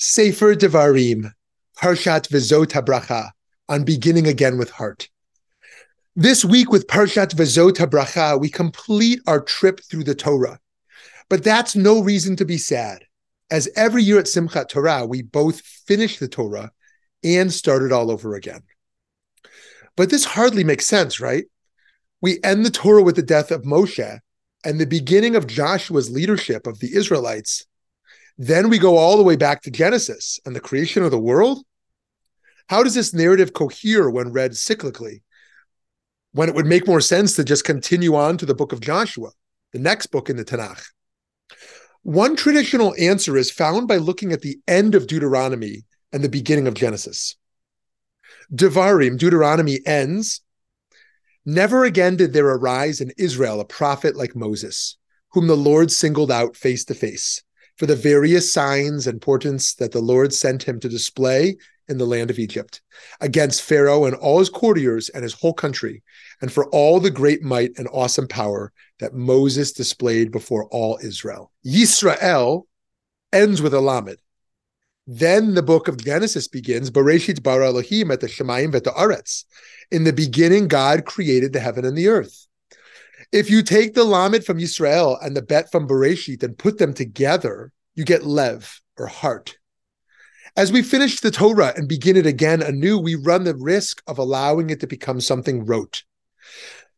Sefer Devarim, Parshat Vezot HaBracha, on beginning again with heart. This week with Parshat Vezot HaBracha, we complete our trip through the Torah. But that's no reason to be sad, as every year at Simchat Torah, we both finish the Torah and start it all over again. But this hardly makes sense, right? We end the Torah with the death of Moshe and the beginning of Joshua's leadership of the Israelites then we go all the way back to Genesis and the creation of the world. How does this narrative cohere when read cyclically? When it would make more sense to just continue on to the book of Joshua, the next book in the Tanakh. One traditional answer is found by looking at the end of Deuteronomy and the beginning of Genesis. Devarim, Deuteronomy ends. Never again did there arise in Israel a prophet like Moses, whom the Lord singled out face to face for the various signs and portents that the Lord sent him to display in the land of Egypt, against Pharaoh and all his courtiers and his whole country, and for all the great might and awesome power that Moses displayed before all Israel. Yisrael ends with a lamed. Then the book of Genesis begins, Bereshit bara Elohim et Shemayim vet Aretz. In the beginning, God created the heaven and the earth. If you take the Lamed from Yisrael and the Bet from Bereshit and put them together, you get Lev or heart. As we finish the Torah and begin it again anew, we run the risk of allowing it to become something rote.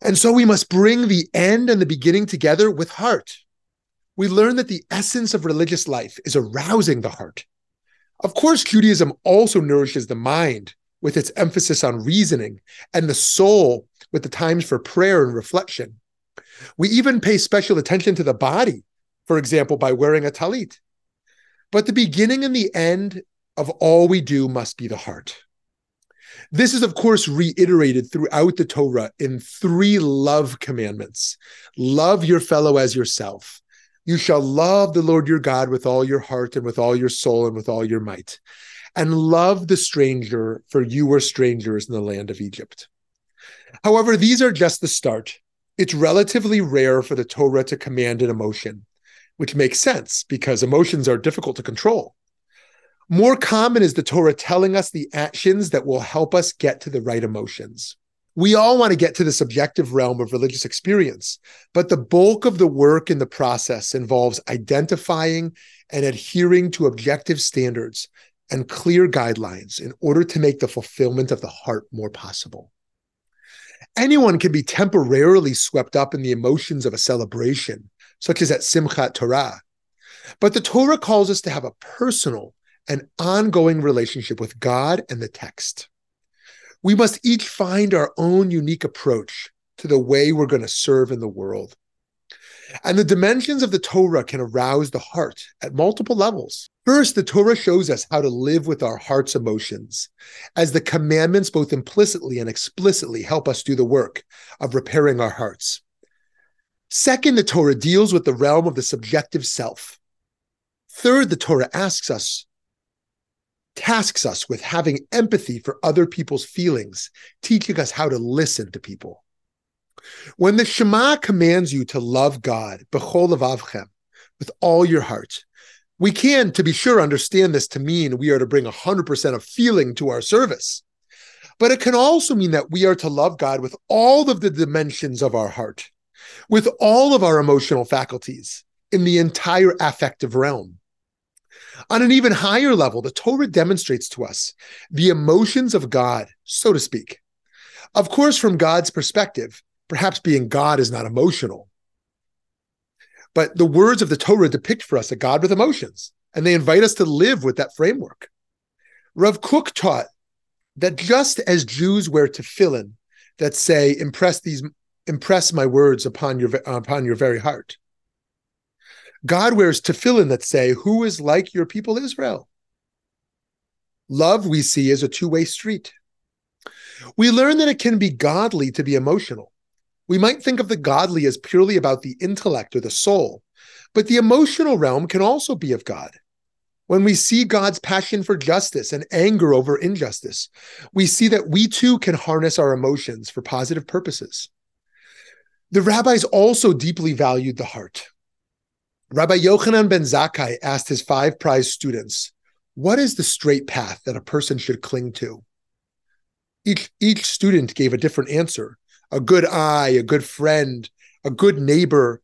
And so we must bring the end and the beginning together with heart. We learn that the essence of religious life is arousing the heart. Of course, Judaism also nourishes the mind with its emphasis on reasoning and the soul with the times for prayer and reflection. We even pay special attention to the body, for example, by wearing a talit. But the beginning and the end of all we do must be the heart. This is, of course, reiterated throughout the Torah in three love commandments love your fellow as yourself. You shall love the Lord your God with all your heart and with all your soul and with all your might. And love the stranger, for you were strangers in the land of Egypt. However, these are just the start. It's relatively rare for the Torah to command an emotion, which makes sense because emotions are difficult to control. More common is the Torah telling us the actions that will help us get to the right emotions. We all want to get to the subjective realm of religious experience, but the bulk of the work in the process involves identifying and adhering to objective standards and clear guidelines in order to make the fulfillment of the heart more possible. Anyone can be temporarily swept up in the emotions of a celebration, such as at Simchat Torah. But the Torah calls us to have a personal and ongoing relationship with God and the text. We must each find our own unique approach to the way we're going to serve in the world. And the dimensions of the Torah can arouse the heart at multiple levels. First, the Torah shows us how to live with our heart's emotions, as the commandments both implicitly and explicitly help us do the work of repairing our hearts. Second, the Torah deals with the realm of the subjective self. Third, the Torah asks us, tasks us with having empathy for other people's feelings, teaching us how to listen to people. When the Shema commands you to love God, levavchem, with all your heart, we can, to be sure, understand this to mean we are to bring 100% of feeling to our service. But it can also mean that we are to love God with all of the dimensions of our heart, with all of our emotional faculties, in the entire affective realm. On an even higher level, the Torah demonstrates to us the emotions of God, so to speak. Of course, from God's perspective, perhaps being God is not emotional. But the words of the Torah depict for us a God with emotions, and they invite us to live with that framework. Rav Kook taught that just as Jews wear tefillin that say, impress these impress my words upon your upon your very heart. God wears tefillin that say, Who is like your people Israel? Love, we see, is a two way street. We learn that it can be godly to be emotional. We might think of the godly as purely about the intellect or the soul, but the emotional realm can also be of God. When we see God's passion for justice and anger over injustice, we see that we too can harness our emotions for positive purposes. The rabbis also deeply valued the heart. Rabbi Yochanan ben Zakkai asked his five prize students, what is the straight path that a person should cling to? Each, each student gave a different answer a good eye, a good friend, a good neighbor,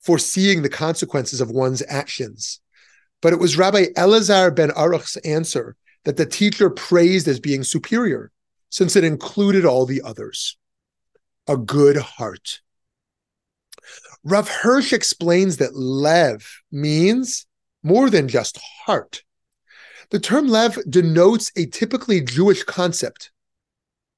foreseeing the consequences of one's actions. But it was Rabbi Elazar ben Aruch's answer that the teacher praised as being superior, since it included all the others. A good heart. Rav Hirsch explains that lev means more than just heart. The term lev denotes a typically Jewish concept,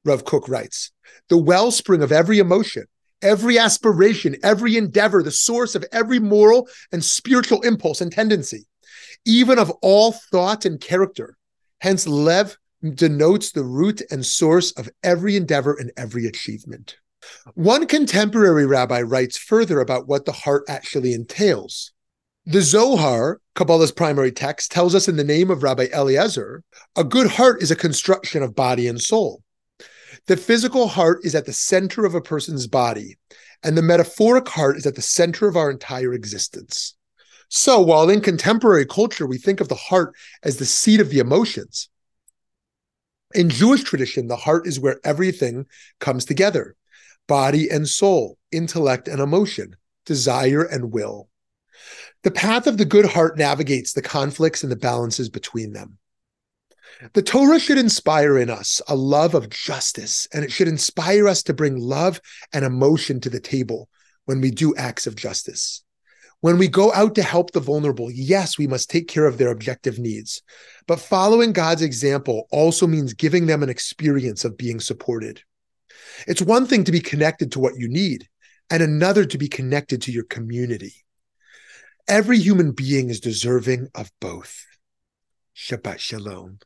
Rav Kook writes, the wellspring of every emotion, every aspiration, every endeavor, the source of every moral and spiritual impulse and tendency, even of all thought and character. Hence, Lev denotes the root and source of every endeavor and every achievement. One contemporary rabbi writes further about what the heart actually entails. The Zohar, Kabbalah's primary text, tells us in the name of Rabbi Eliezer, a good heart is a construction of body and soul. The physical heart is at the center of a person's body, and the metaphoric heart is at the center of our entire existence. So, while in contemporary culture we think of the heart as the seat of the emotions, in Jewish tradition, the heart is where everything comes together body and soul, intellect and emotion, desire and will. The path of the good heart navigates the conflicts and the balances between them. The Torah should inspire in us a love of justice, and it should inspire us to bring love and emotion to the table when we do acts of justice. When we go out to help the vulnerable, yes, we must take care of their objective needs. But following God's example also means giving them an experience of being supported. It's one thing to be connected to what you need, and another to be connected to your community. Every human being is deserving of both. Shabbat Shalom.